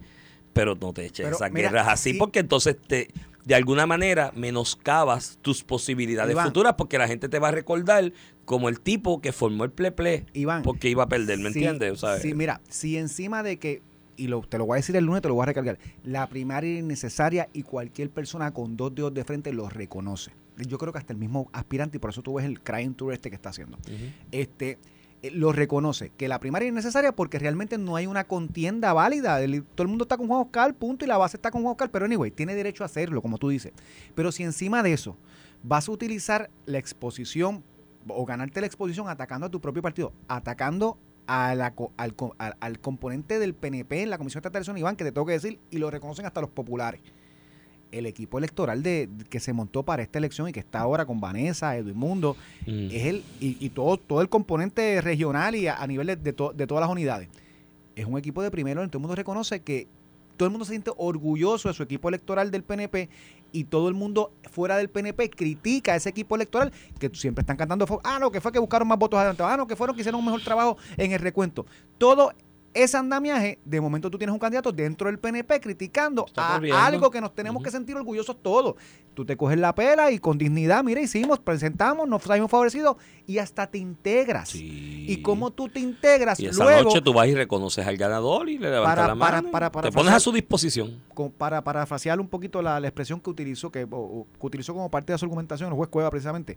pero no te eches esas guerras así, porque entonces te de alguna manera menoscabas tus posibilidades futuras, porque la gente te va a recordar como el tipo que formó el pleple porque iba a perder, ¿me entiendes? Sí, mira, si encima de que, y lo, te lo voy a decir el lunes, te lo voy a recargar, la primaria es necesaria y cualquier persona con dos dedos de frente lo reconoce. Yo creo que hasta el mismo aspirante, y por eso tú ves el crime tour este que está haciendo. Este lo reconoce, que la primaria es necesaria porque realmente no hay una contienda válida. todo el mundo está con Juan Oscar, punto, y la base está con Juan Oscar, pero anyway, tiene derecho a hacerlo, como tú dices. Pero si encima de eso vas a utilizar la exposición o ganarte la exposición atacando a tu propio partido, atacando a la, al, al, componente del PNP en la Comisión Estatal de Iván, que te tengo que decir, y lo reconocen hasta los populares el equipo electoral de, que se montó para esta elección y que está ahora con Vanessa, Edwin Mundo, mm. es el, y, todo, todo el componente regional y a, nivel de, de, todas las unidades. Es un equipo de primero, todo el mundo reconoce que todo el mundo se siente orgulloso de su equipo electoral del PNP y todo el mundo fuera del PNP critica a ese equipo electoral que siempre están cantando, ah, no, que fue que buscaron más votos adelante, ah, no, que fueron que hicieron un mejor trabajo en el recuento. Todo ese andamiaje, de momento tú tienes un candidato dentro del PNP criticando a algo que nos tenemos que sentir orgullosos todos. Tú te coges la pela y con dignidad, mira, hicimos, presentamos, nos hemos favorecido y hasta te integras. Y cómo tú te integras y esa noche tú vas y reconoces al ganador y le levantas la mano. Para, te pones a su disposición. para parafrasear un poquito la, expresión que utilizó, que, utilizó como parte de su argumentación el juez Cueva precisamente,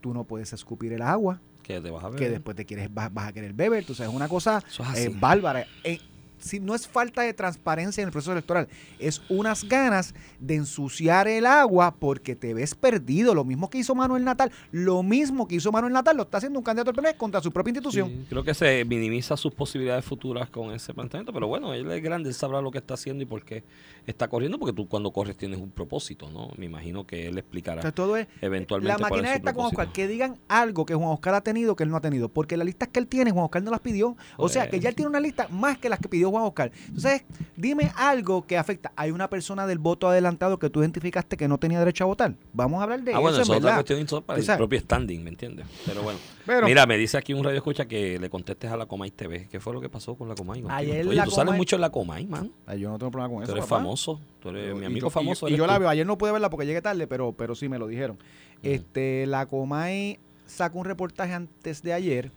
tú no puedes escupir el agua que te vas a Que después te quieres, vas, a querer beber. Tú sabes, es una cosa eh, bárbara. Eh, si no es falta de transparencia en el proceso electoral, es unas ganas de ensuciar el agua porque te ves perdido. Lo mismo que hizo Manuel Natal, lo mismo que hizo Manuel Natal, lo está haciendo un candidato al PNP contra su propia institución. creo que se minimiza sus posibilidades futuras con ese planteamiento, pero bueno, él es grande, él sabrá lo que está haciendo y por qué está corriendo, porque tú cuando corres tienes un propósito, ¿no? Me imagino que él explicará todo es, eventualmente. La máquina está con Oscar, que digan algo que Juan Oscar ha tenido que él no ha tenido, porque las listas que él tiene, Juan Oscar no las pidió. O sea, que ya él tiene una lista más que las que pidió Juan Oscar. Entonces, dime algo que afecta. Hay una persona del voto adelantado que tú identificaste que no tenía derecho a votar. Vamos a hablar de ah, bueno, eso. es otra cuestión para el propio standing, ¿me entiendes? Pero bueno. Mira, me dice aquí un radio escucha que le contestes a la Comay TV. ¿Qué fue lo que pasó con la Comay? Ayer Oye, tú sales mucho en la Comay, man. yo no tengo problema con eso. Tú eres famoso. Tú eres mi amigo famoso. Y, yo la veo. Ayer no pude verla porque llegué tarde, pero, pero sí me lo dijeron. Este, la Comay sacó un reportaje antes de ayer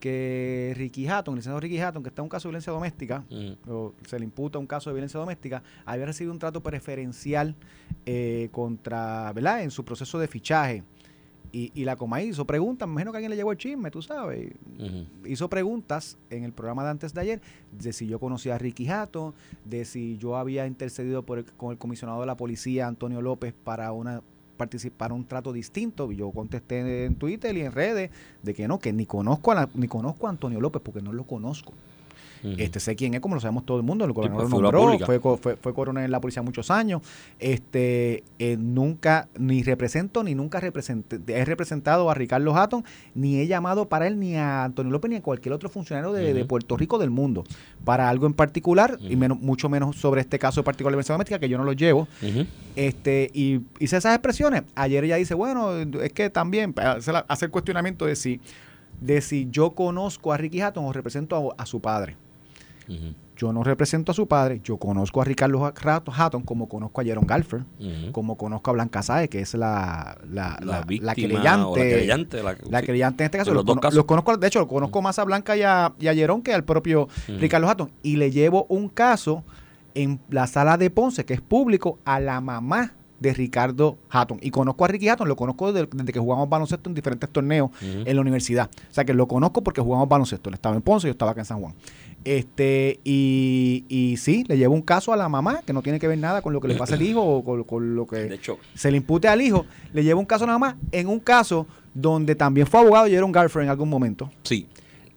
que Ricky Hatton, el licenciado Ricky Hatton, que está en un caso de violencia doméstica, mm. o se le imputa un caso de violencia doméstica, había recibido un trato preferencial eh, contra, ¿verdad? En su proceso de fichaje. Y, la Comay hizo preguntas, me imagino que alguien le llegó el chisme, tú sabes. Hizo preguntas en el programa de antes de ayer de si yo conocía a Ricky Hatton, de si yo había intercedido por con el comisionado de la policía, Antonio López, para una participar un trato distinto. Yo contesté en Twitter y en redes de que no, que ni conozco a ni conozco a Antonio López porque no lo conozco. Este sé quién es, como lo sabemos todo el mundo, el pues, figura nombró, pública. fue, fue, fue coronel en la policía muchos años. Este eh, nunca ni represento ni nunca representé, he representado a Ricardo Hatton, ni he llamado para él ni a Antonio López ni a cualquier otro funcionario de. Puerto Rico del mundo para algo en particular y menos, mucho menos sobre este caso particular de violencia doméstica que yo no lo llevo. Este, y hice esas expresiones. Ayer ella dice, bueno, es que también hace, la- hace el cuestionamiento de si, de si yo conozco a Ricky Hatton o represento a, a su padre. Yo no represento a su padre, yo conozco a Ricardo Hat- Hatton como conozco a Jerome Galfer, como conozco a Blanca Sáez, que es la, la, La la, víctima querellante. la querellante, la- la querellante en este caso. Los, los dos casos. los conozco, de hecho, lo conozco más a Blanca y a, y a Jerome que al propio. Ricardo Hatton. Y le llevo un caso en la sala de Ponce, que es público, a la mamá de Ricardo Hatton. Y conozco a Ricky Hatton, lo conozco desde, desde que jugamos baloncesto en diferentes torneos en la universidad. O sea que lo conozco porque jugamos baloncesto. Él estaba en Ponce y yo estaba acá en San Juan. Este, y, y sí, le llevo un caso a la mamá que no tiene que ver nada con lo que le pasa al hijo o con, con lo que De hecho, se le impute al hijo. Le llevo un caso a la mamá en un caso donde también fue abogado Jerome Garfer en algún momento sí.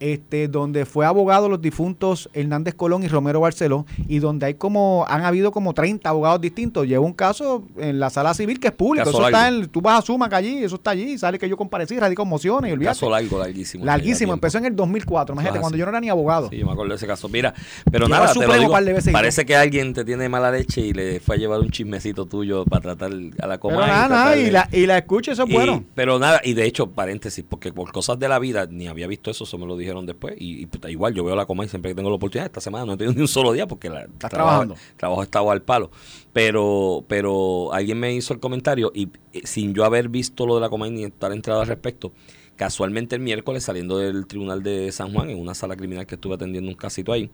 Este, donde fue abogado los difuntos Hernández Colón y Romero Barceló, y donde hay como, han habido como 30 abogados distintos. Llevo un caso en la sala civil que es público. Caso Eso está en, tú vas a Sumac allí, eso está allí, sale que yo comparecí, radico mociones y olvídate. Caso largo, larguísimo. Larguísimo, empezó en el 2004, imagínate, Ah, cuando sí. yo no era ni abogado. Sí, yo me acuerdo de ese caso. Mira, pero nada, te lo digo, parece que alguien te tiene mala leche y le fue a llevar un chismecito tuyo para tratar a la Pero coma. nada, nada, y la, y la escucho, eso es bueno. Pero nada, y de hecho, paréntesis, porque por cosas de la vida ni había visto eso, eso me lo dijeron después. Y, igual yo veo la coma y siempre que tengo la oportunidad, esta semana no he tenido ni un solo día porque la, Estás trabajo, trabajando. trabajo estaba al palo. Pero, pero alguien me hizo el comentario y eh, sin yo haber visto lo de la coma ni estar enterado al respecto, casualmente el miércoles saliendo del tribunal de San Juan, en una sala criminal que estuve atendiendo un casito ahí,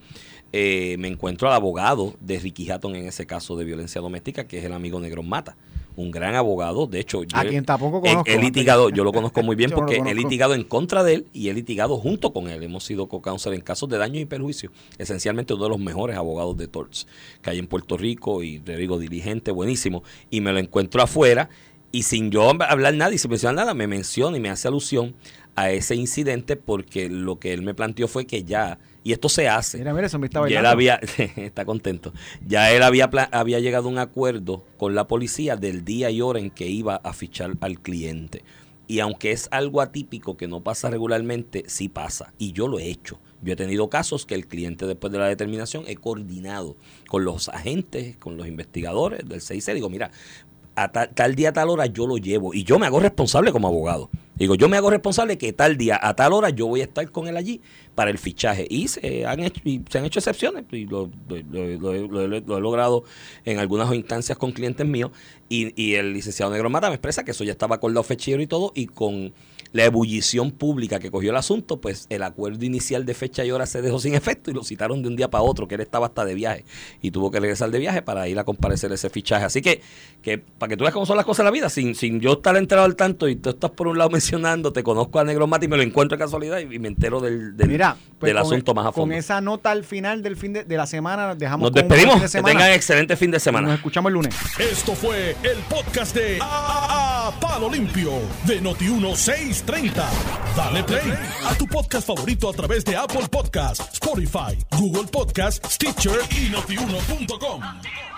eh, me encuentro al abogado de Ricky Hatton en ese caso de violencia doméstica, que es el amigo Negrón Mata. Un gran abogado, de hecho, yo A quien tampoco conozco. he litigado, yo lo conozco muy bien porque he litigado en contra de él y he litigado junto con él. Hemos sido co-counsel en casos de daño y perjuicio. Esencialmente uno de los mejores abogados de torts que hay en Puerto Rico y te digo, dirigente, buenísimo. Y me lo encuentro afuera y sin yo hablar nada y sin mencionar nada, me menciona y me hace alusión a ese incidente porque lo que él me planteó fue que ya, y esto se hace, Mira, mira, eso me está ya él bailando. había, está contento. Ya él había, había llegado a un acuerdo con la policía del día y hora en que iba a fichar al cliente. Y aunque es algo atípico que no pasa regularmente, sí pasa. Y yo lo he hecho. Yo he tenido casos que el cliente después de la determinación he coordinado con los agentes, con los investigadores del 6 Digo, mira, a ta- tal día, a tal hora yo lo llevo. Y yo me hago responsable como abogado. Digo, yo me hago responsable que tal día, a tal hora yo voy a estar con él allí para el fichaje. Y se han hecho, y se han hecho excepciones. Y lo, lo- lo- lo- he logrado en algunas instancias con clientes míos. Y, y el licenciado Negro Mata me expresa que eso ya estaba acordado fechero y todo. Y con la ebullición pública que cogió el asunto, pues el acuerdo inicial de fecha y hora se dejó sin efecto y lo citaron de un día para otro, que él estaba hasta de viaje y tuvo que regresar de viaje para ir a comparecer ese fichaje. Así que, que para que tú veas cómo son las cosas en la vida, sin, sin yo estar enterado al tanto y tú estás por un lado mencionando, te conozco a Negro Mati y me lo encuentro de casualidad y, y me entero del, del, Mira, pues del con- asunto más a Con fondo. esa nota al final del fin de, de la semana, dejamos Nos con un buen despedimos, fin de que tengan excelente fin de Nos semana. escuchamos el lunes. Esto fue el podcast de A, Palo Limpio de Noti1630. Dale play a tu podcast favorito a través de Apple Podcasts, Spotify, Google Podcasts, Stitcher y notiuno.com.